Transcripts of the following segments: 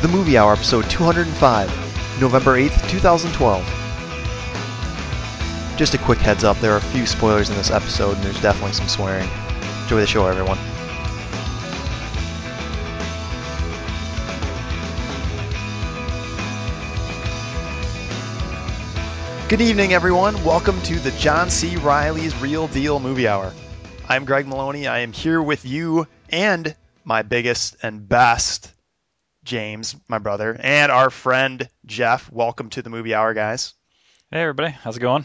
The Movie Hour, episode 205, November 8th, 2012. Just a quick heads up there are a few spoilers in this episode, and there's definitely some swearing. Enjoy the show, everyone. Good evening, everyone. Welcome to the John C. Reilly's Real Deal Movie Hour. I'm Greg Maloney. I am here with you and my biggest and best, James, my brother, and our friend Jeff. Welcome to the Movie Hour, guys. Hey everybody, how's it going?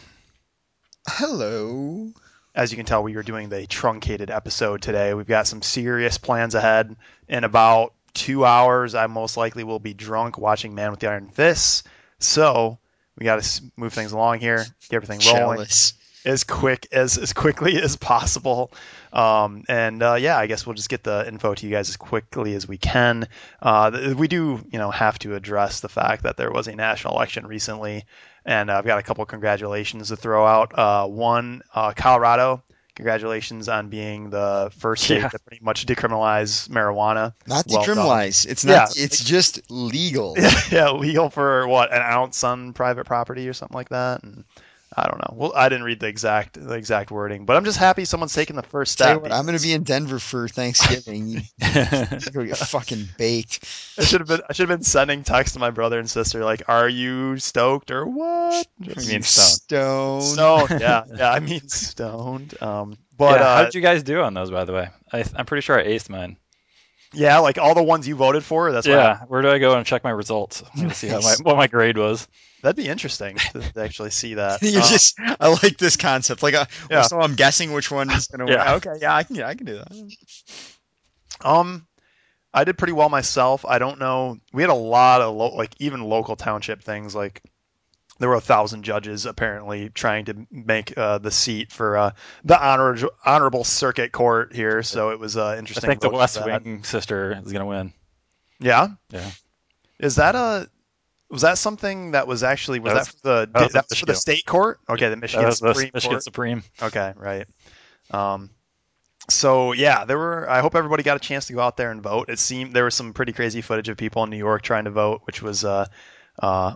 Hello. As you can tell, we are doing the truncated episode today. We've got some serious plans ahead. In about two hours, I most likely will be drunk watching Man with the Iron Fists. So we got to move things along here, get everything rolling Jealous. As quick as as quickly as possible. Um, and uh, yeah, I guess we'll just get the info to you guys as quickly as we can. Uh, we do, you know, have to address the fact that there was a national election recently, and uh, I've got a couple of congratulations to throw out. Uh, one, uh, Colorado. Congratulations on being the first state Yeah. to pretty much decriminalize marijuana. Not Well done. decriminalize. it's not. Yeah. It's just legal. yeah, legal for what an ounce on private property or something like that. And I don't know. Well, I didn't read the exact the exact wording, but I'm just happy someone's taking the first step. what, I'm going to be in Denver for Thanksgiving. You go get fucking baked. I should have been I should have been sending texts to my brother and sister like, "Are you stoked or what?" I mean, stoned. Stone. stoned. Yeah, yeah. I mean stoned. Um, but yeah, how uh, did you guys do on those, by the way? I, I'm pretty sure I aced mine. Yeah, like all the ones you voted for. That's what yeah, where do I go and check my results to see how my, what my grade was? that'd be interesting to to actually see that. You're Uh, just. I like this concept. Like, uh, Yeah. so I'm guessing which one is going to Yeah. win. Okay, yeah, I can. I can do that. Um, I did pretty well myself. I don't know. We had a lot of lo- like even local township things. Like there were a thousand judges apparently trying to make uh, the seat for uh, the honor- honorable circuit court here. So it was uh, I interesting. think the West. Wing sister is gonna win. Yeah. Yeah. Is that a was that something that was actually was That that, for the that was that was for the state court? Okay, the Michigan was the Supreme Michigan Court. Supreme. Okay, right. Um, so yeah, there were. I hope everybody got a chance to go out there and vote. It seemed there was some pretty crazy footage of people in New York trying to vote, which was uh, uh,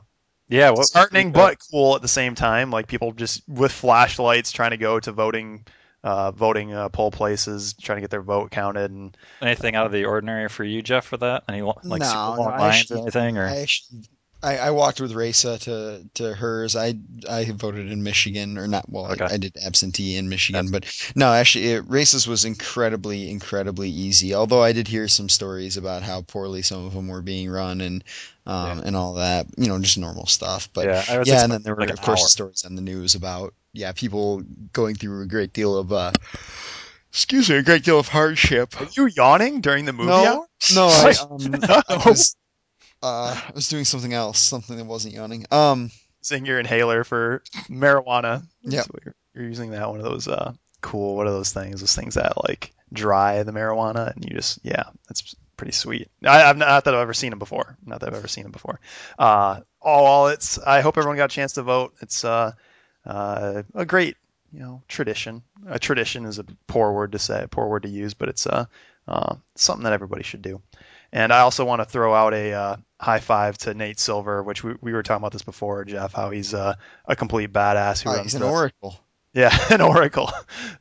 Yeah, what disheartening but cool at the same time. Like people just with flashlights trying to go to voting, uh, voting uh, poll places, trying to get their vote counted. And anything out of the ordinary for you, Jeff, for that? Any like No, super no, long I lines actually- or anything? Or I actually. I, I walked with Raisa to, to hers. I I voted in Michigan, or not. Well, Okay. I, I did absentee in Michigan, but no, actually, it, Race's was incredibly, incredibly easy. Although I did hear some stories about how poorly some of them were being run and um, and all that. You know, just normal stuff. But yeah, yeah, and then there were like of course stories on the news about yeah people going through a great deal of uh, excuse me, a great deal of hardship. are you yawning during the movie? No, hour? no, I, um, I was uh, I was doing something else, something that wasn't yawning. Um, Using your inhaler for marijuana. Yeah. So you're, you're using that one of those uh, cool. What are those things? Those things that like dry the marijuana, and you just yeah, that's pretty sweet. I, I've not that I've ever seen them before. Not that I've ever seen them before. Uh, oh, well, it's. I hope everyone got a chance to vote. It's uh, uh, a great you know tradition. A tradition is a poor word to say, a poor word to use, but it's uh, uh something that everybody should do. And I also want to throw out a uh, high five to Nate Silver, which we, we were talking about this before, Jeff, how he's uh, a complete badass who uh, runs he's an the, oracle. yeah, an oracle,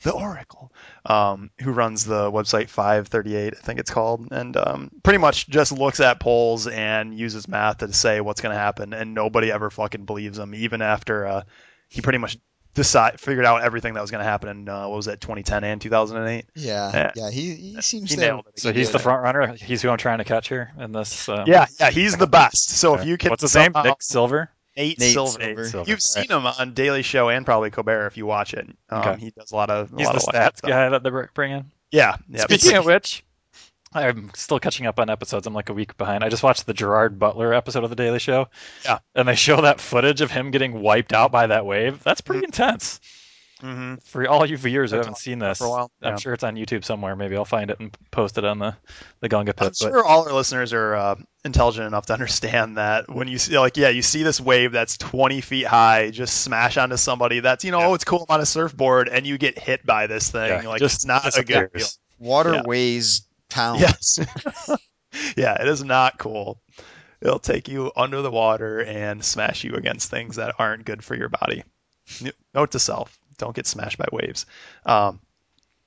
the oracle, um, who runs the website 538, I think it's called, and um, pretty much just looks at polls and uses math to say what's going to happen, and nobody ever fucking believes him, even after uh, he pretty much decide figured out everything that was going to happen in uh, what was that 2010 and 2008. Yeah, Yeah. yeah. He he seems He to nailed it. So he's the front runner. He's who I'm trying to catch here in this. Um, Yeah, yeah, he's the best. So if you can, what's his name? somehow- Nick Silver. Nate, Nate Silver. Silver. Silver. You've seen him on Daily Show and probably Colbert if you watch it. Um, Okay. He does a lot of a He's lot the of stats guy that they bring in. Yeah, yeah. Speaking of which, I'm still catching up on episodes. I'm like a week behind. I just watched the Gerard Butler episode of The Daily Show. Yeah. And they show that footage of him getting wiped out by that wave. That's pretty intense. hmm For all you viewers who I've haven't seen for this, a while. I'm Yeah. sure it's on YouTube somewhere. Maybe I'll find it and post it on the, the Gunga Pit. I'm but- sure all our listeners are uh, intelligent enough to understand that when you see, like, yeah, you see this wave that's 20 feet high just smash onto somebody that's, you know, Yeah. oh, it's cool, I'm on a surfboard, and you get hit by this thing. Yeah, like, just it's not a good deal. Water Yeah. weighs pounds. Yes. yeah, it is not cool. It'll take you under the water and smash you against things that aren't good for your body. Note to self: don't get smashed by waves. Um,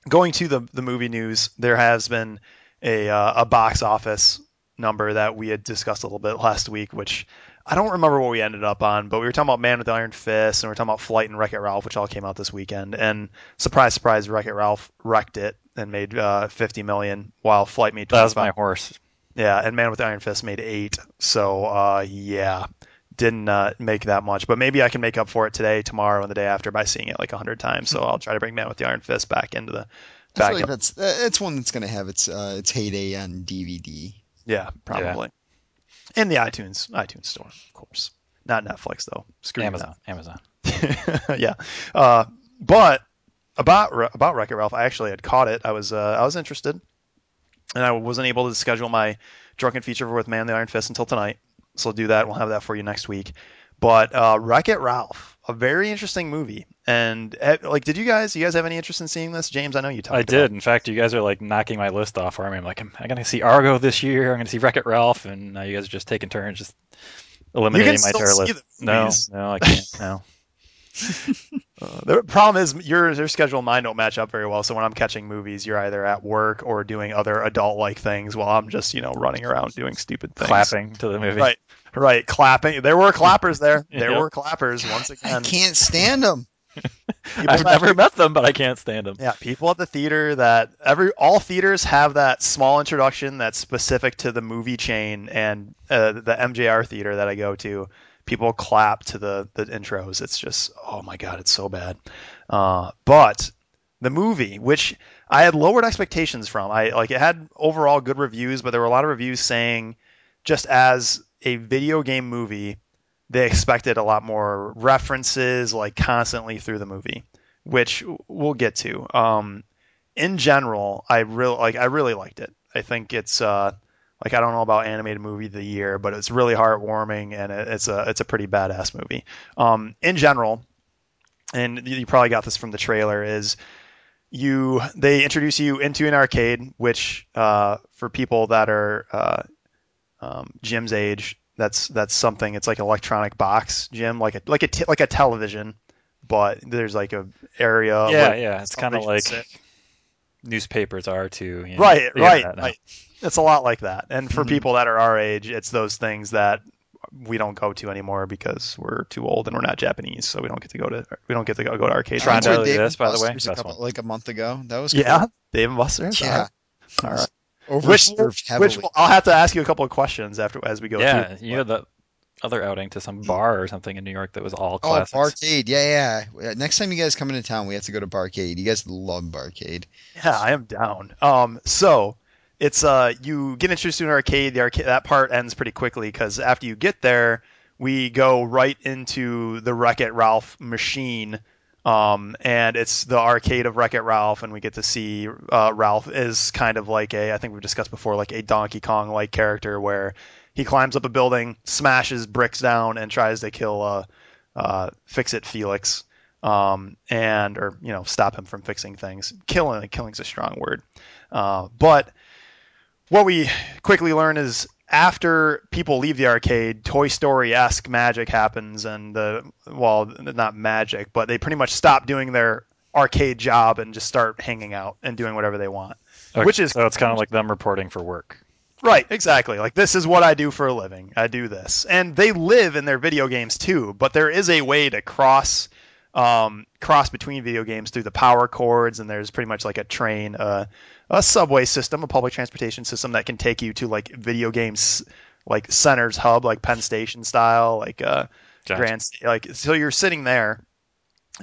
going to the the movie news, there has been a uh, a box office number that we had discussed a little bit last week, which I don't remember what we ended up on, but we were talking about Man with Iron Fist, and we were talking about Flight and Wreck It Ralph, which all came out this weekend. And surprise, surprise, Wreck It Ralph wrecked it and made uh, 50 million, while Flight made 25. That was my horse. Yeah, and Man with the Iron Fist made eight. So uh, yeah, didn't uh, make that much, but maybe I can make up for it today, tomorrow, and the day after by seeing it like a hundred times. So I'll try to bring Man with the Iron Fist back into the. I Back feel like in- that's uh, it's one that's gonna have its uh, its heyday on DVD. Yeah, probably. In the iTunes iTunes store, of course. Not Netflix though. Screw Amazon. Amazon. yeah. Uh, but about about Wreck-It Ralph, I actually had caught it. I was uh, I was interested, and I wasn't able to schedule my drunken feature with Man the Iron Fist until tonight. So I'll do that. We'll have that for you next week. But uh, Wreck-It Ralph, a very interesting movie. And eh, like, did you guys? You guys have any interest in seeing this, James? I know you talked. I did. In fact, you guys are like knocking my list off for me. I'm like, I'm, I'm gonna see Argo this year. I'm gonna see Wreck It Ralph, and now you guys are just taking turns, just eliminating my see list. No, no, I can't. No. Uh, the problem is your your schedule and mine don't match up very well. So when I'm catching movies, you're either at work or doing other adult-like things, while I'm just you know running around doing stupid things. Clapping to the movie. Right, right, clapping. There were clappers there. There Yep. were clappers once again. I can't stand them. People I've that- never met them, but I can't stand them. Yeah, people at the theater that every all theaters have that small introduction that's specific to the movie chain, and uh, the MJR theater that I go to, people clap to the the intros. It's just oh my god, it's so bad. Uh, but the movie, which I had lowered expectations from, I like it had overall good reviews, but there were a lot of reviews saying just as a video game movie, they expected a lot more references like constantly through the movie which we'll get to. Um, in general, I really like. I really liked it. I think it's uh, like I don't know about animated movie of the year, but it's really heartwarming and it, it's a it's a pretty badass movie. Um, in general, and you probably got this from the trailer is you they introduce you into an arcade, which uh, for people that are uh, um, Jim's age, that's that's something. It's like an electronic box, Jim, like a like a t- like a television, but there's like a area. yeah, yeah. It's kind of like sit. newspapers are too. you know, right, the right, internet right. It's a lot like that. And for Mhm. people that are our age, it's those things that we don't go to anymore because we're too old and we're not Japanese, so we don't get to go to we don't get to go, go to arcades. Trying I went to to do Dave this, and by the way. Buster's a That's couple, one. like a month ago. That was Yeah, cool. Dave and Buster's. Yeah. All right. Overserved Which, heavily. which I'll have to ask you a couple of questions after as we go Yeah, through. you had the other outing to some bar or something in New York that was all Oh, classics. Barcade. Yeah, yeah. Next time you guys come into town, we have to go to Barcade. You guys love Barcade. Yeah, I am down. Um, so it's uh, you get introduced to an arcade. The arcade that part ends pretty quickly because after you get there, we go right into the Wreck It Ralph machine. Um, and it's the arcade of Wreck It Ralph, and we get to see uh, Ralph is kind of like a, I think we've discussed before, like a Donkey Kong like character where he climbs up a building, smashes bricks down, and tries to kill uh, uh, Fix It Felix um, and or you know stop him from fixing things. Killing killing's a strong word, uh, but what we quickly learn is after people leave the arcade, Toy Story esque magic happens, and the well, not magic, but they pretty much stop doing their arcade job and just start hanging out and doing whatever they want. Okay, which is- so it's kind of like them reporting for work. Right, exactly. Like this is what I do for a living. I do this, and they live in their video games too. But there is a way to cross, um, cross between video games through the power cords, and there's pretty much like a train, uh, a subway system, a public transportation system that can take you to like video games, like centers hub, like Penn Station style, like uh, Gotcha. Grand, like so you're sitting there,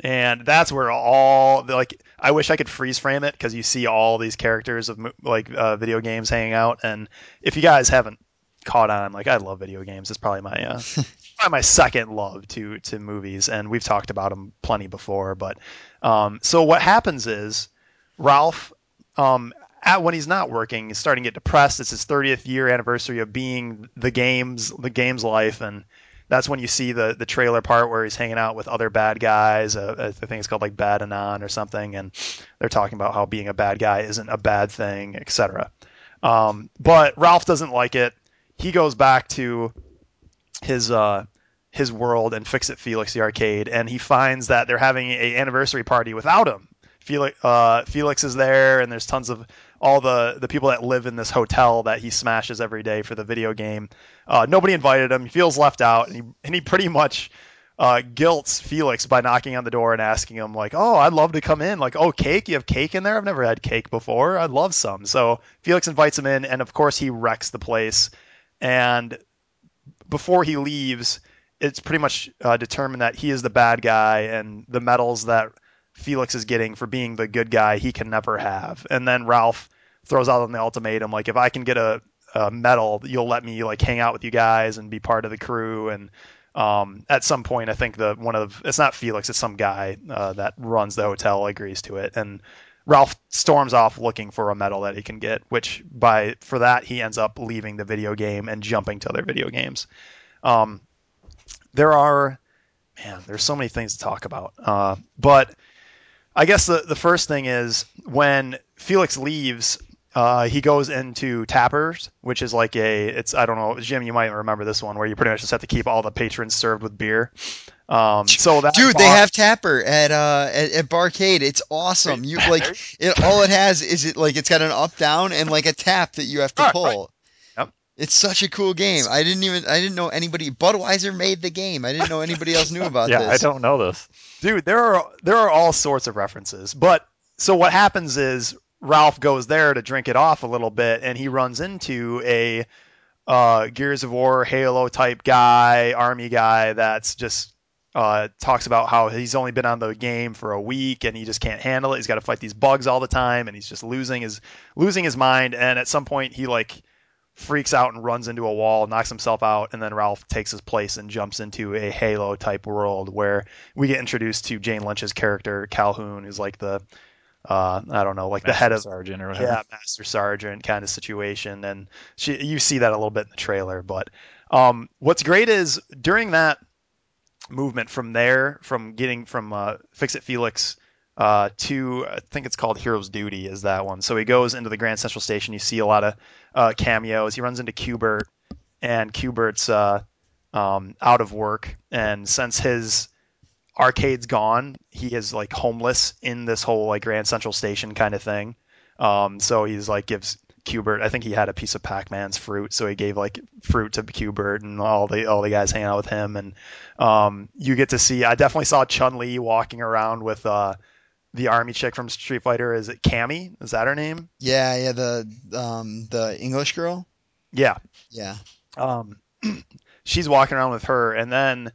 and that's where all the, like I wish I could freeze frame it because you see all these characters of like uh, video games hanging out, and if you guys haven't caught on, like I love video games. It's probably my uh, probably my second love to to movies, and we've talked about them plenty before. But um, so what happens is Ralph, um, at when he's not working, is starting to get depressed. It's his 30th year anniversary of being the games the game's life, and that's when you see the the trailer part where he's hanging out with other bad guys. Uh, I think it's called like Bad Anon or something, and they're talking about how being a bad guy isn't a bad thing, etc. Um, but Ralph doesn't like it. He goes back to his uh, his world and Fix It Felix the arcade, and he finds that they're having a anniversary party without him. Felix, uh, Felix is there, and there's tons of all the the people that live in this hotel that he smashes every day for the video game. Uh, nobody invited him. He feels left out, and he and he pretty much uh, guilts Felix by knocking on the door and asking him like, "Oh, I'd love to come in. Like, oh, cake? You have cake in there? I've never had cake before. I'd love some." So Felix invites him in, and of course he wrecks the place. And before he leaves, it's pretty much uh, determined that he is the bad guy, and the medals that Felix is getting for being the good guy he can never have. And then Ralph throws out on the ultimatum like, if I can get a, a medal, you'll let me like hang out with you guys and be part of the crew. And um, at some point, I think the one of it's not Felix, it's some guy uh, that runs the hotel agrees to it, and Ralph storms off looking for a medal that he can get. Which by for that he ends up leaving the video game and jumping to other video games. Um, there are man, there's so many things to talk about, uh, but I guess the the first thing is when Felix leaves. Uh, he goes into Tappers, which is like a, it's I don't know, Jim, you might remember this one where you pretty much just have to keep all the patrons served with beer. Um, so that Dude, they have Tapper at uh at, at Barcade. It's awesome. You like it. All it has is it like it's got an up down and like a tap that you have to Right, pull. right. Yep. It's such a cool game. I didn't even I didn't know anybody. Budweiser made the game. I didn't know anybody else knew about yeah, this. I don't know this. dude there are there are all sorts of references but so what happens is ralph goes there to drink it off a little bit and he runs into a uh, gears of war halo type guy army guy that's just uh, talks about how he's only been on the game for a week and he just can't handle it. He's got to fight these bugs all the time and he's just losing his losing his mind. And at some point he like freaks out and runs into a wall, knocks himself out, and then Ralph takes his place and jumps into a Halo type world where we get introduced to Jane Lynch's character Calhoun, who's like the uh, I don't know, like the head of sergeant or whatever. yeah, master sergeant kind of situation, and she you see that a little bit in the trailer. But um, what's great is during that movement from there, from getting from uh, Fix It Felix uh, to I think it's called Hero's Duty is that one. So he goes into the Grand Central Station. You see a lot of uh, cameos. He runs into Qbert, and Qbert's uh, um, out of work, and since his arcade's gone, he is like homeless in this whole like Grand Central Station kind of thing. Um, so he's like gives Qbert. I think he had a piece of Pac-Man's fruit, so he gave like fruit to Qbert and all the all the guys hanging out with him. And um, you get to see. I definitely saw Chun Li walking around with uh, the army chick from Street Fighter. Is it Cammy? Is that her name? Yeah, yeah. The um the English girl. Yeah. Yeah. Um, she's walking around with her, and then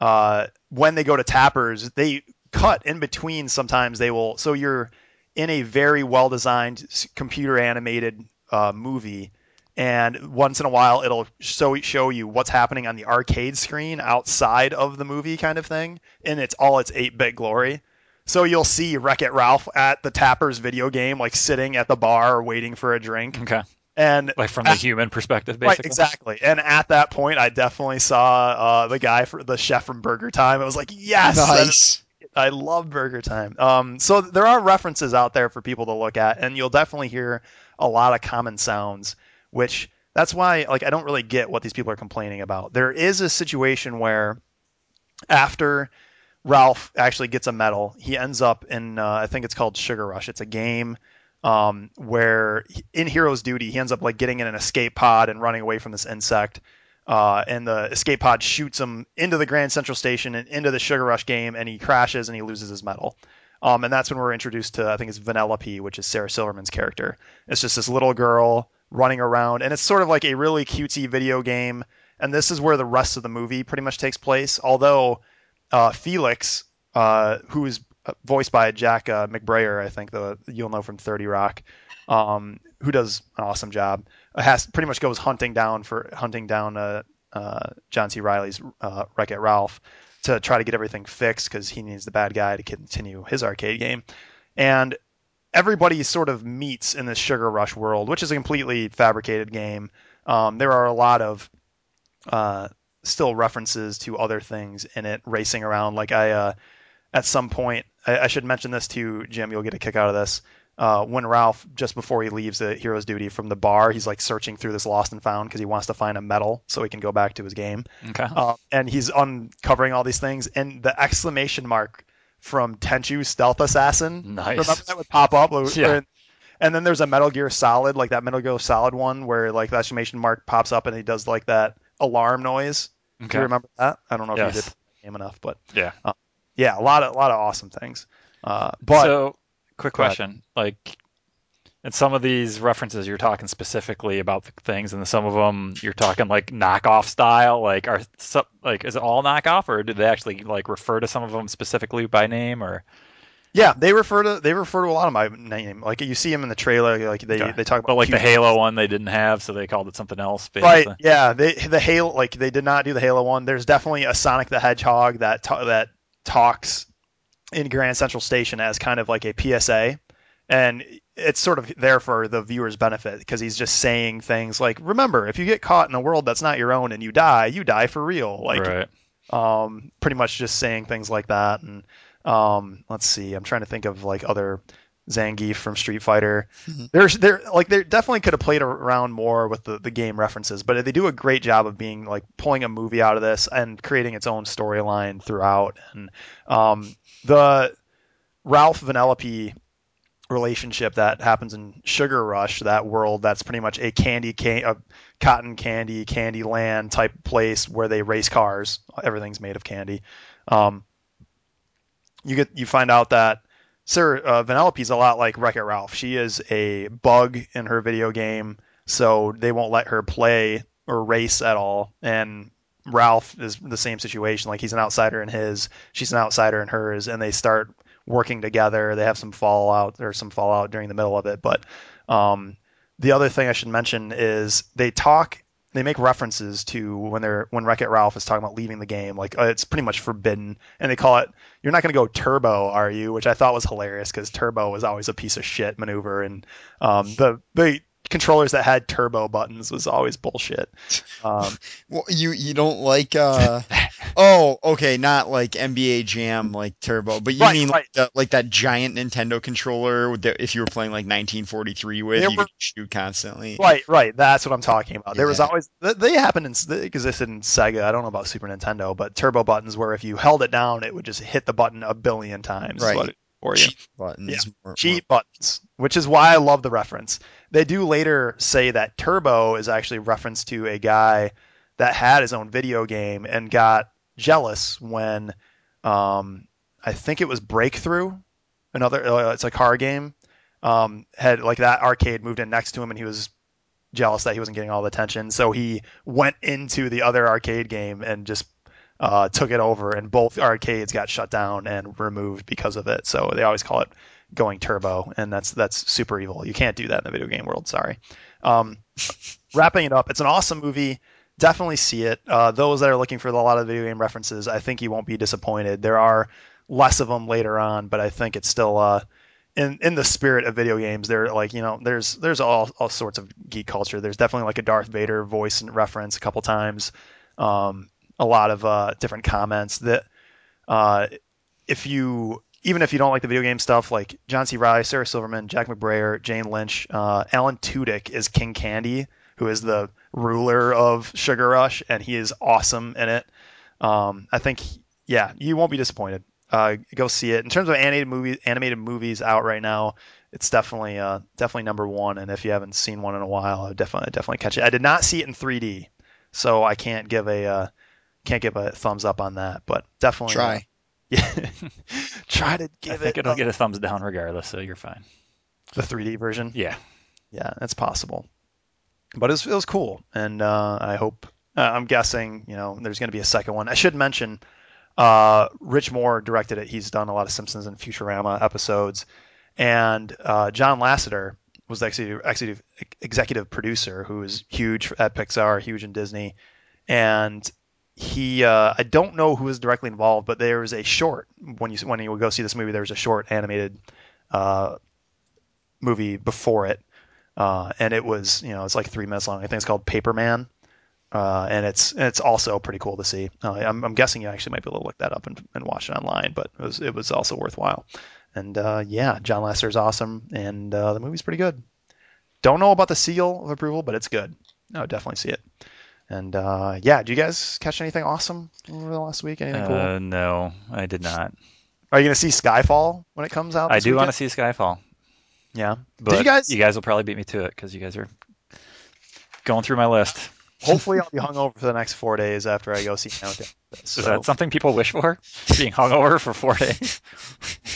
uh, when they go to Tappers, they cut in between. Sometimes they will. So you're in a very well designed computer animated uh, movie, and once in a while it'll show show you what's happening on the arcade screen outside of the movie, kind of thing, and it's all its 8-bit glory. So you'll see Wreck It Ralph at the Tappers video game, like sitting at the bar waiting for a drink, Okay. And Like from the human perspective, Right, basically. exactly. And at that point, I definitely saw uh, the guy for the chef from Burger Time. I was like, yes, nice. I love Burger Time. Um, so there are references out there for people to look at, and you'll definitely hear a lot of common sounds, which that's why like I don't really get what these people are complaining about. There is a situation where after Ralph actually gets a medal, he ends up in uh, I think it's called Sugar Rush. It's a game um, where in Hero's Duty he ends up like getting in an escape pod and running away from this insect. Uh, and the escape pod shoots him into the Grand Central Station and into the Sugar Rush game, and he crashes and he loses his medal. Um, and that's when we're introduced to I think it's Vanellope, which is Sarah Silverman's character. It's just this little girl running around, and it's sort of like a really cutesy video game. And this is where the rest of the movie pretty much takes place. Although uh, Felix, uh, who is voiced by Jack uh, McBrayer, I think the you'll know from 30 Rock, um, who does an awesome job, uh, has pretty much goes hunting down for hunting down uh, uh, John C. Reilly's uh, Wreck It Ralph to try to get everything fixed because he needs the bad guy to continue his arcade game, and everybody sort of meets in this Sugar Rush world, which is a completely fabricated game. Um, there are a lot of uh, still references to other things in it, racing around. Like I, uh, at some point, I, I should mention this to Jim. You'll get a kick out of this. uh, when Ralph just before he leaves the hero's duty from the bar, he's like searching through this lost and found because he wants to find a medal so he can go back to his game. Okay. Uh, and he's uncovering all these things, and the exclamation mark from Tenchu Stealth Assassin. Nice. Remember that would pop up? Yeah. And, and then there's a Metal Gear Solid, like that Metal Gear Solid one, where like the exclamation mark pops up and he does like that alarm noise. Okay. Do you remember that? I don't know if you did the game enough, but Yeah. Yeah, a lot of a lot of awesome things. Uh, but so, quick question. Like, in some of these references, you're talking specifically about the things, and some of them you're talking like knockoff style. Like, are some, like is it all knockoff, or do they actually like refer to some of them specifically by name, or yeah, they refer to they refer to a lot of my name. Like you see them in the trailer, like they, Okay. they talk about but like the Halo one they didn't have, so they called it something else. Right. Basically. Yeah. They the Halo like they did not do the Halo one. There's definitely a Sonic the Hedgehog that ta- that talks in Grand Central Station as kind of like a PSA, and it's sort of there for the viewer's benefit because he's just saying things like, "Remember, if you get caught in a world that's not your own and you die, you die for real." Like, right. um, pretty much just saying things like that. And um, let's see, I'm trying to think of like other Zangief from Street Fighter. Mhm. There's there like they definitely could have played around more with the, the game references, but they do a great job of being like pulling a movie out of this and creating its own storyline throughout. And um, the Ralph Vanellope relationship that happens in Sugar Rush, that world that's pretty much a candy can a cotton candy candy land type place where they race cars. Everything's made of candy. Um, you get you find out that Sir uh, Vanellope's a lot like Wreck It Ralph. She is a bug in her video game, so they won't let her play or race at all. And Ralph is the same situation. Like he's an outsider in his, she's an outsider in hers, and they start working together. They have some fallout or some fallout during the middle of it. But um, the other thing I should mention is they talk. They make references to when they're when Wreck It Ralph is talking about leaving the game, like uh, it's pretty much forbidden, and they call it "You're not going to go turbo, are you?" Which I thought was hilarious because turbo was always a piece of shit maneuver, and um, the the controllers that had turbo buttons was always bullshit. Um, Well, you you don't like uh oh okay not like NBA Jam like Turbo but you Right, mean right. like, the, like that giant Nintendo controller that if you were playing like 1943 with There you were- could shoot constantly Right, right. That's what I'm talking about. There was always they happened in they existed in Sega. I don't know about Super Nintendo, but turbo buttons where if you held it down, it would just hit the button a billion times. Right. for you. cheat buttons Yeah, more- Cheat buttons, which is why I love the reference. They do later say that Turbo is actually reference to a guy that had his own video game and got jealous when um, I think it was Breakthrough, another uh, it's a car game. Um, had like that arcade moved in next to him and he was jealous that he wasn't getting all the attention, so he went into the other arcade game and just uh, took it over, and both arcades got shut down and removed because of it. So they always call it going turbo, and that's that's super evil. You can't do that in the video game world. Sorry. Um, wrapping it up, it's an awesome movie. Definitely see it. Uh, those that are looking for a lot of video game references, I think you won't be disappointed. There are less of them later on, but I think it's still uh, in in the spirit of video games. They're like you know, there's there's all all sorts of geek culture. There's definitely like a Darth Vader voice and reference a couple times. Um, a lot of uh, different comments that uh, if you even if you don't like the video game stuff, like John C. Reilly, Sarah Silverman, Jack McBrayer, Jane Lynch, uh, Alan Tudyk is King Candy, who is the ruler of Sugar Rush, and he is awesome in it. Um, I think, yeah, you won't be disappointed. Uh, go see it. In terms of animated movies, animated movies out right now, it's definitely uh, definitely number one. And if you haven't seen one in a while, I definitely definitely catch it. I did not see it in 3D, so I can't give a uh, can't give a thumbs up on that, but definitely uh, try yeah. Try to give I think it it'll a- get a thumbs down regardless, so you're fine. the 3D version. Yeah. Yeah, that's possible. But it was, it was cool, and uh, I hope. Uh, I'm guessing, you know, there's going to be a second one. I should mention, uh, Rich Moore directed it. He's done a lot of Simpsons and Futurama episodes, and uh, John Lasseter was the executive, executive executive producer, who is huge at Pixar, huge in Disney, and he uh, I don't know who was directly involved, but there was a short when you when you go see this movie. There was a short animated uh, movie before it, uh, and it was you know it's like three minutes long. I think it's called Paperman, uh, and it's it's also pretty cool to see. Uh, I'm, I'm guessing you actually might be able to look that up and, and watch it online, but it was it was also worthwhile. And uh, yeah, John Lasseter's awesome, and uh, the movie's pretty good. Don't know about the seal of approval, but it's good. I would definitely see it. And uh, yeah, do you guys catch anything awesome over the last week? Anything cool? Uh, no, I did not. Are you gonna see Skyfall when it comes out? I do want to see Skyfall, Yeah. but you guys- you guys will probably beat me to it because you guys are going through my list. Hopefully, I'll be hungover for the next four days after I go see Countdown. Is So, that something people wish for? Being hungover for four days?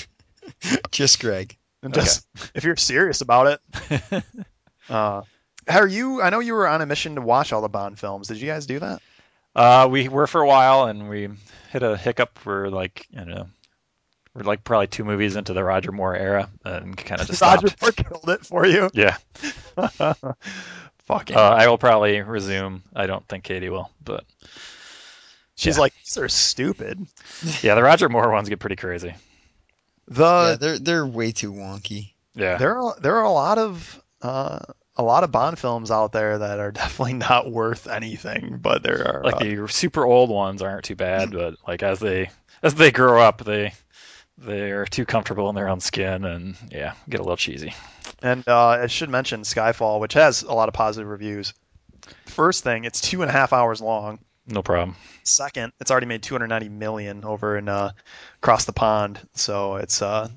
Just Greg. and just if you're serious about it, uh, are you? I know you were on a mission to watch all the Bond films. Did you guys do that? Uh, we were for a while, and we hit a hiccup. We're like, I don't know, we're like probably two movies into the Roger Moore era, and kind of just Roger stopped. Moore killed it for you. Yeah, Fucking. uh, I will probably resume. I don't think Katie will, but She's yeah. like, these are stupid. yeah, the Roger Moore ones get pretty crazy. The yeah, they're they're way too wonky. Yeah, there are there are a lot of uh, a lot of Bond films out there that are definitely not worth anything, but there are like uh, the super old ones aren't too bad, but like as they as they grow up, they they are too comfortable in their own skin, and yeah, get a little cheesy. And uh, I should mention Skyfall, which has a lot of positive reviews. First thing, it's two and a half hours long. No problem. Second, it's already made 290 million over in uh, across the pond, so it's uh,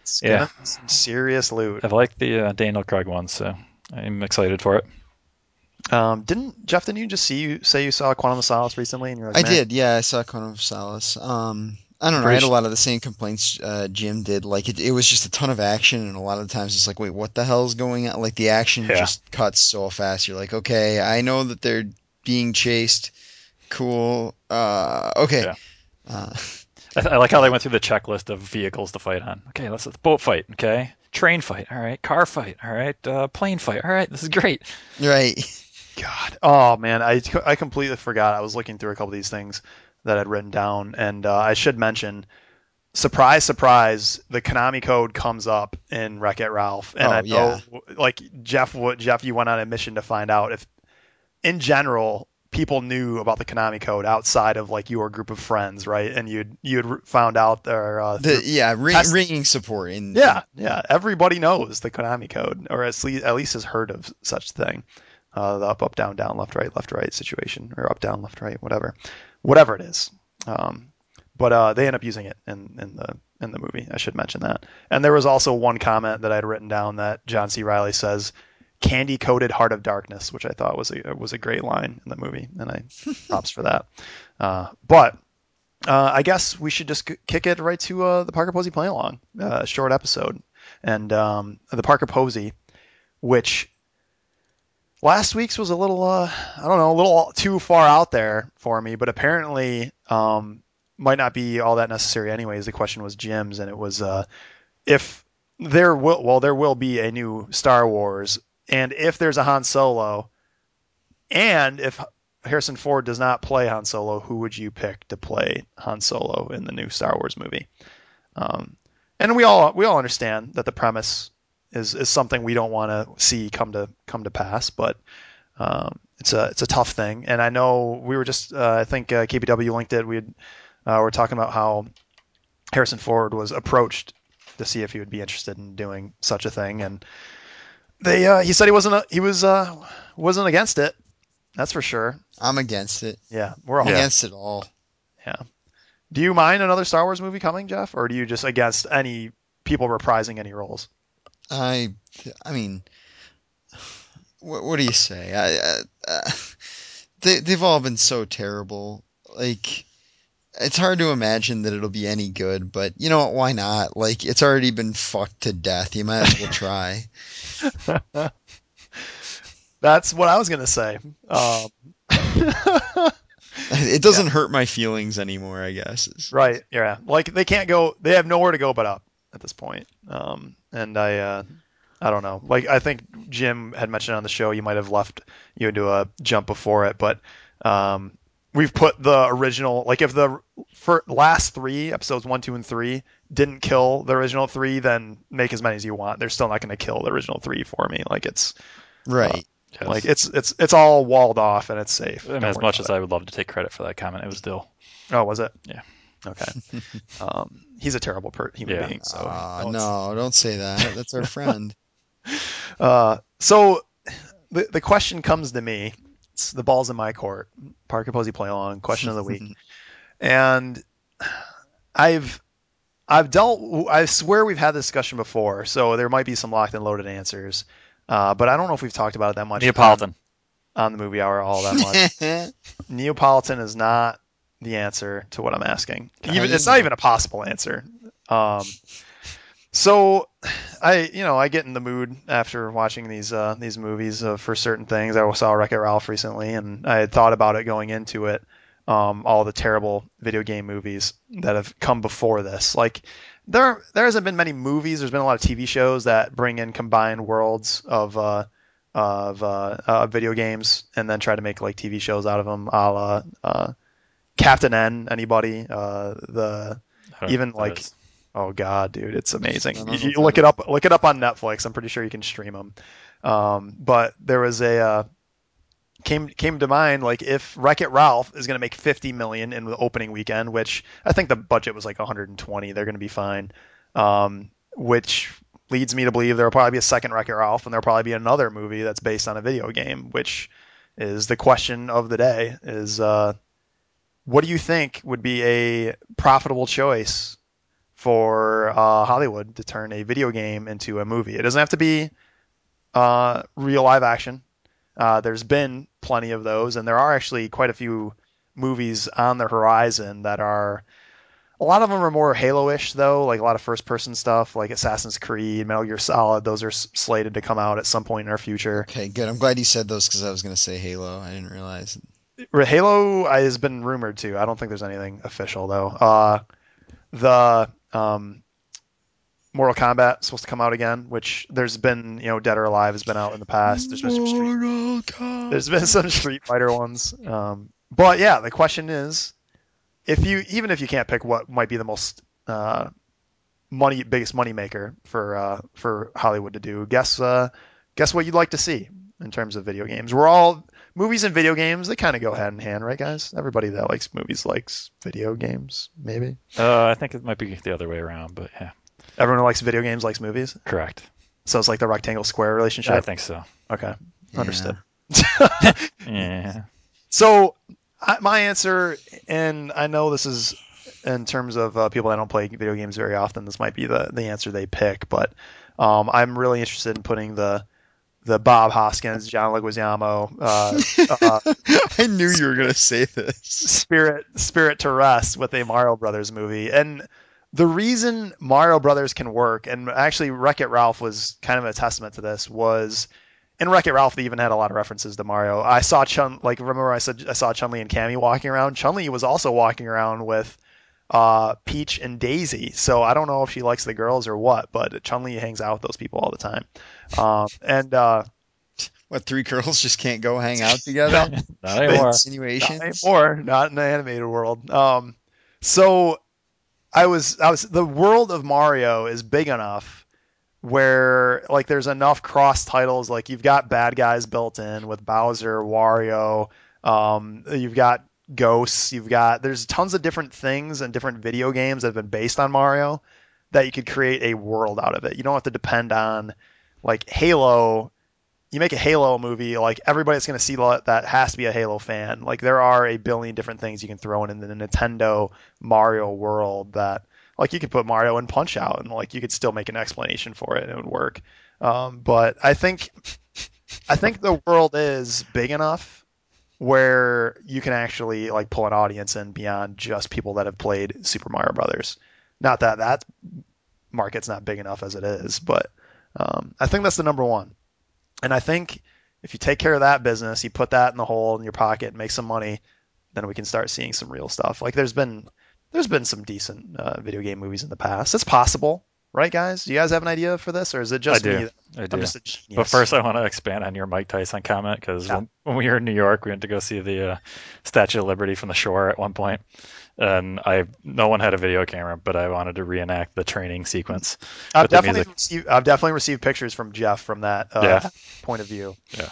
it's Yeah. some serious loot. I've liked the uh, Daniel Craig ones, so I'm excited for it. Um, didn't Jeff? Didn't you just see you say you saw Quantum of Solace recently? And you're like, I "Man, did, yeah. I saw Quantum of Solace. Um, I don't know. I had a lot of the same complaints uh, Jim did. Like it, it was just a ton of action, and a lot of times it's like, wait, what the hell's going on? Like the action Yeah. just cuts so fast. You're like, okay, I know that they're being chased. Cool. Uh, okay. Yeah. Uh, I, I like how they went through the checklist of vehicles to fight on. Okay, let's let's boat fight. Okay, train fight. All right, car fight. All right, uh, plane fight. All right, this is great. right. God. Oh man, I, I completely forgot. I was looking through a couple of these things that I'd written down, and uh, I should mention. Surprise, surprise! The Konami code comes up in Wreck It Ralph, and Oh, I yeah. know, like Jeff, Jeff, you went on a mission to find out if, in general, people knew about the Konami code outside of like your group of friends, right? And you'd you'd found out there. Uh, The yeah, ring, ringing support in yeah, yeah. Everybody knows the Konami code, or at least at least has heard of such thing. Uh, the up, up, down, down, left, right, left, right situation, or up, down, left, right, whatever, whatever it is. Um, but uh, they end up using it in, in the in the movie. I should mention that. And there was also one comment that I'd written down that John C. Reilly says, "Candy coated heart of darkness," which I thought was a was a great line in the movie, and I props for that. Uh, but uh, I guess we should just k- kick it right to uh, the Parker Posey play along, uh, short episode, and um, the Parker Posey, which last week's was a little, uh, I don't know, a little too far out there for me, but apparently um, might not be all that necessary anyways. The question was Jim's, and it was uh, if there will, well, there will be a new Star Wars, and if there's a Han Solo, and if Harrison Ford does not play Han Solo, who would you pick to play Han Solo in the new Star Wars movie? Um, and we all we all understand that the premise is is something we don't want to see come to come to pass, but um, it's a it's a tough thing. And I know we were just uh, I think uh, KPW linked it. We had, uh, were talking about how Harrison Ford was approached to see if he would be interested in doing such a thing, and they uh, he said he wasn't a, he was uh, wasn't against it. That's for sure. I'm against it. Yeah, we're all. Against it all. Yeah. Do you mind another Star Wars movie coming, Jeff, or do you just against any people reprising any roles? I, I mean, what, what do you say? I, I, uh, they they've all been so terrible. Like, it's hard to imagine that it'll be any good. But you know what? Why not? Like, it's already been fucked to death. You might as well try. That's what I was gonna say. Um, it doesn't hurt my feelings anymore. I guess. It's- right? Yeah. Like they can't go. They have nowhere to go but up at this point. Um, and I, uh, I don't know. Like I think Jim had mentioned on the show, you might have left you into a jump before it, but um, we've put the original. Like if the for last three episodes one, two, and three didn't kill the original three, then make as many as you want. They're still not going to kill the original three for me. Like it's Right. Yes. like it's it's it's all walled off and it's safe. I mean, Don't as much about as I would love to take credit for that comment, it was Dill. oh, was it? Yeah. Okay. um, he's a terrible per- human Yeah. being. So it's- no, don't say that. That's our friend. Uh, so the the question comes to me. It's the ball's in my court. Parker Posey play along. Question of the week. and I've I've dealt. I swear we've had this discussion before, so there might be some locked and loaded answers. Uh, but I don't know if we've talked about it that much Neapolitan. on, on the movie hour all that much. Neapolitan is not the answer to what I'm asking. Even it's not even a possible answer. Um, so I, you know, I get in the mood after watching these uh, these movies uh, for certain things. I saw Wreck-It Ralph recently, and I had thought about it going into it. Um, all the terrible video game movies that have come before this, like there there hasn't been many movies. There's been a lot of TV shows that bring in combined worlds of uh, of uh, uh, video games and then try to make like TV shows out of them, a la uh, Captain N. Anybody? Uh, the even know what that like- is. Oh god, dude, it's amazing. You, you look it up, look it up on Netflix. I'm pretty sure you can stream them. Um, but there was a uh, came came to mind like if Wreck It Ralph is going to make 50 million in the opening weekend, which I think the budget was like 120, they're going to be fine. Um, which leads me to believe there will probably be a second Wreck It Ralph, and there'll probably be another movie that's based on a video game, which is the question of the day: is uh, what do you think would be a profitable choice for uh, Hollywood to turn a video game into a movie? It doesn't have to be uh, real live action. Uh, there's been plenty of those, and there are actually quite a few movies on the horizon that are. A lot of them are more Halo-ish, though, like a lot of first-person stuff, like Assassin's Creed, Metal Gear Solid. Those are s- slated to come out at some point in our future. Okay, good. I'm glad you said those because I was gonna say Halo. I didn't realize. Halo uh, has been rumored too. I don't think there's anything official though. Uh, the um, Mortal Kombat is supposed to come out again, which there's been you know Dead or Alive has been out in the past. There's been some Street, there's been some Street Fighter ones. Um, but yeah, the question is, if you even if you can't pick what might be the most uh, money biggest money maker for uh, for Hollywood to do, guess uh, guess what you'd like to see in terms of video games. We're all movies and video games. They kind of go hand in hand, right, guys? Everybody that likes movies likes video games. Maybe Uh, I think it might be the other way around, but yeah, everyone who likes video games likes movies. correct. So it's like the rectangle square relationship. I think so. Okay, Yeah. understood. Yeah. So I, my answer, and I know this is in terms of uh, people that don't play video games very often, this might be the the answer they pick, but um, I'm really interested in putting the the Bob Hoskins, John Leguizamo uh, uh, I knew you were gonna say this. spirit spirit to rest with a Mario Brothers movie. And the reason Mario Brothers can work, and actually Wreck It Ralph was kind of a testament to this, was in Wreck It Ralph they even had a lot of references to Mario. I saw Chun like remember I said I saw Chun Li and Cammy walking around. Chun Li was also walking around with uh, Peach and Daisy. So I don't know if she likes the girls or what, but Chun Li hangs out with those people all the time. Um, and uh, What three girls just can't go hang out together? Not anymore. Insinuations. Not anymore, not in the animated world. Um, so I was, I was, the world of Mario is big enough where like there's enough cross titles. Like you've got bad guys built in with Bowser, Wario. Um, you've got ghosts. You've got there's tons of different things and different video games that have been based on Mario that you could create a world out of it. You don't have to depend on like Halo you make a Halo movie, like everybody that's going to see that has to be a Halo fan. Like there are a billion different things you can throw in in the Nintendo Mario world that, like you could put Mario in Punch Out and like you could still make an explanation for it and it would work. Um, but I think, I think the world is big enough where you can actually like pull an audience in beyond just people that have played Super Mario Brothers. Not that that market's not big enough as it is, but um, I think that's the number one. And I think if you take care of that business, you put that in the hole in your pocket, make some money, then we can start seeing some real stuff. Like there's been there's been some decent uh, video game movies in the past. It's possible, right, guys? Do you guys have an idea for this, or is it just I do. me? I I'm do. just a genius. But first, I want to expand on your Mike Tyson comment because Yeah. when, when we were in New York, we went to go see the uh, Statue of Liberty from the shore at one point, and I no one had a video camera, but I wanted to reenact the training sequence. I've definitely received, I've definitely received pictures from Jeff from that uh, Yeah. point of view. Yeah.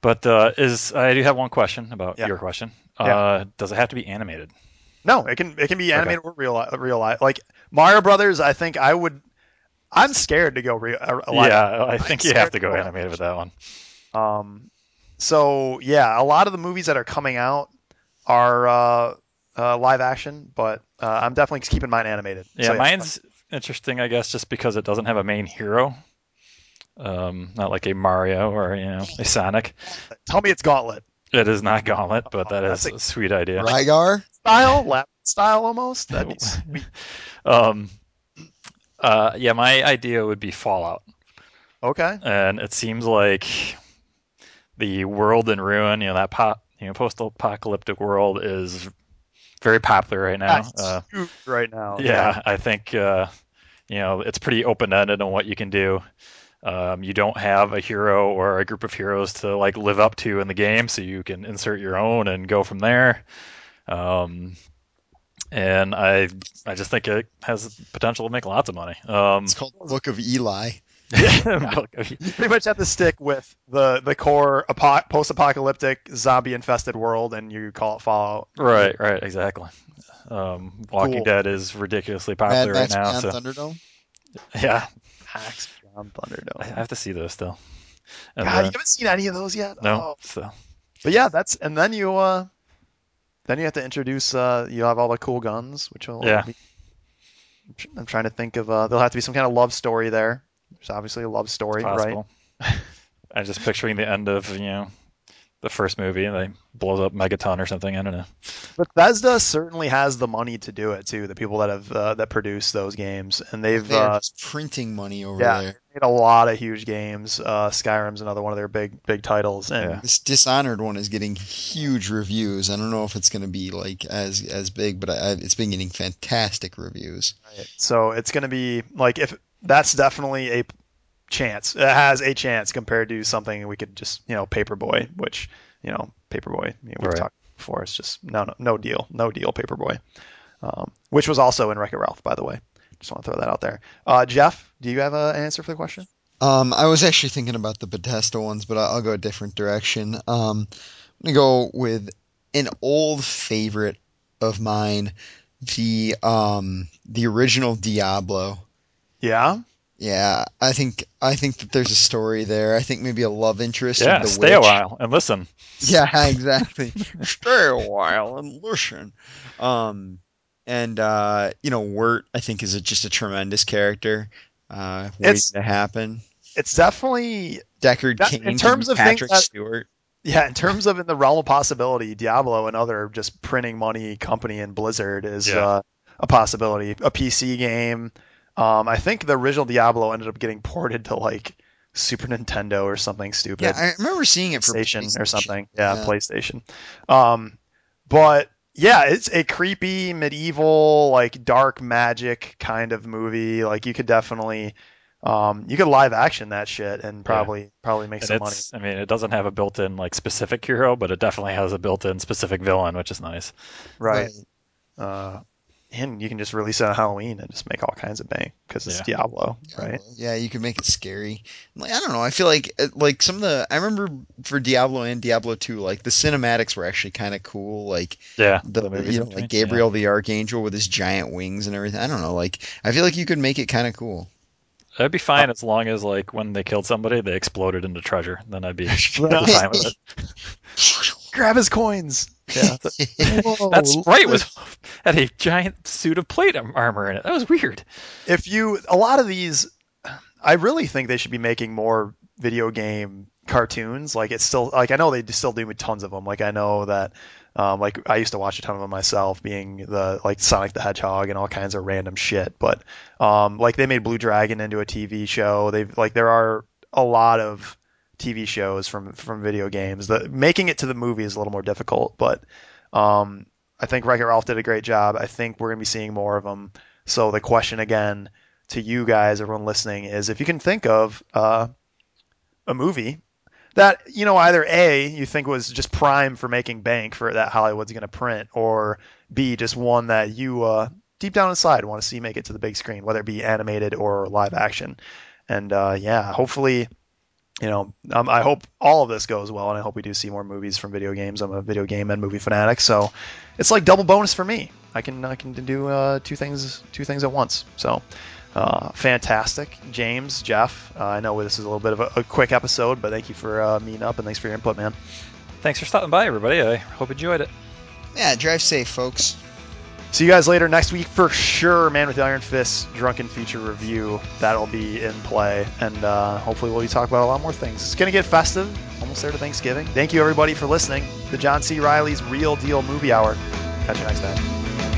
But uh, is I do have one question about Yeah. your question. Yeah. Uh, does it have to be animated? No, it can it can be animated or real real life. Like Mario Brothers, I think I would. I'm scared to go real. Uh, live. yeah, I think you have to to go go animated with that one. Um, so yeah, a lot of the movies that are coming out are uh, uh, live action, but uh, I'm definitely keeping mine animated. Yeah, So, mine's interesting, I guess, just because it doesn't have a main hero. Um, not like a Mario or you know a Sonic. Tell me it's Gauntlet It is not Gauntlet, but that is That's a- a sweet idea. Rygar? style, lap style almost. That'd be sweet. Um, uh, yeah, my idea would be Fallout, Okay. and it seems like the world in ruin, you know, that po- you know post-apocalyptic world is very popular right now. That's Uh, huge right now. yeah, I think uh, you know it's pretty open-ended on what you can do. Um, you don't have a hero or a group of heroes to like live up to in the game, so you can insert your own and go from there. Um, and I I just think it has potential to make lots of money. Um, It's called Book of Eli. You pretty much have to stick with the the core apo- post-apocalyptic zombie-infested world, and you call it Fallout. right, right, exactly. Um, Walking Cool. Dead is ridiculously Mad popular right Max now, Beyond so Thunderdome. yeah, Max Beyond I have to see those still. And God, then- you haven't seen any of those yet? no, Oh. so But yeah, that's and then you uh then you have to introduce uh you have all the cool guns, which will Yeah. be, I'm trying to think of uh there'll have to be some kind of love story there. There's obviously a love story, right? I'm just picturing the end of you know the first movie and they blows up Megaton or something. I don't know. But Bethesda certainly has the money to do it too. The people that have uh, that produce those games, and they've They uh, just printing money over yeah there. Made a lot of huge games. Uh, Skyrim's another one of their big big titles, and Yeah. This Dishonored one is getting huge reviews. I don't know if it's going to be like as as big, but I, I, it's been getting fantastic reviews. So it's going to be like if that's definitely a chance. It has a chance compared to something we could just you know Paperboy, which you know Paperboy you know, we've Right. talked before. It's just no no no deal, no deal Paperboy, um, which was also in Wreck-It Ralph, by the way. Just want to throw that out there. Uh, Jeff, do you have a, an answer for the question? Um, I was actually thinking about the Bethesda ones, but I'll, I'll go a different direction. Um, I'm gonna go with an old favorite of mine, the um the original Diablo. Yeah. Yeah, I think I think that there's a story there. I think maybe a love interest. Yeah, of the stay a while and listen. Yeah, exactly. Stay a while and listen. Um, and uh, you know, Wirt, I think is a, just a tremendous character. Uh, waiting It's- to happen. It's definitely Deckard that- Cain, in terms of things Patrick that- Stewart. yeah. In terms of in the realm of possibility, Diablo, another just printing money company in Blizzard, is Yeah. uh, a possibility. A PC game. Um, I think the original Diablo ended up getting ported to like Super Nintendo or something stupid. Yeah, I remember seeing it for PlayStation or something. Yeah, Yeah. PlayStation. Um, but yeah, it's a creepy medieval like dark magic kind of movie. Like you could definitely, um, you could live action that shit and probably probably make And some money. I mean, it doesn't have a built-in like specific hero, but it definitely has a built-in specific villain, which is nice. Right. Uh, and you can just release it on Halloween and just make all kinds of bank because it's Yeah. Diablo, right? Yeah, you can make it scary. Like I don't know. I feel like uh, like some of the I remember for Diablo and Diablo 2, like the cinematics were actually kind of cool. Like Yeah, the, the you know like Gabriel the Archangel with his giant wings and everything. I don't know. Like I feel like you could make it kind of cool. That'd be fine as long as like when they killed somebody, they exploded into treasure. Then I'd be Right. fine with it. Grab his coins. Yeah. Whoa, That sprite was had a giant suit of plate armor in it. That was weird. if you a lot of these i really think they should be making more video game cartoons like it's still like i know they still do tons of them like i know that um, like i used to watch a ton of them myself being the like sonic the hedgehog and all kinds of random shit but um, like they made blue dragon into a tv show they've like there are a lot of tv shows from from video games. The making it to the movie is a little more difficult but um, i think Wreck-It Ralph did a great job. I think we're to be seeing more of them so the question again to you guys, everyone listening, is if you can think of uh, a movie that you know either a you think was just prime for making bank for that Hollywood's to print, or b just one that you uh, deep down inside want to see make it to the big screen, whether it be animated or live action. And uh, yeah, hopefully, you know, um, I hope all of this goes well, and I hope we do see more movies from video games. I'm a video game and movie fanatic, so it's like double bonus for me. I can I can do uh, two things two things at once. So uh, fantastic, James, Jeff. Uh, I know this is a little bit of a, a quick episode, but thank you for uh, meeting up and thanks for your input, man. Thanks for stopping by, everybody. I hope you enjoyed it. Yeah, drive safe, folks. See you guys later next week for sure. Man with the Iron Fist drunken feature review that'll be in play, and uh, hopefully we'll be talking about a lot more things. It's gonna get festive, almost there to Thanksgiving. Thank you everybody for listening. The John C. Reilly's Real Deal Movie Hour. Catch you next time.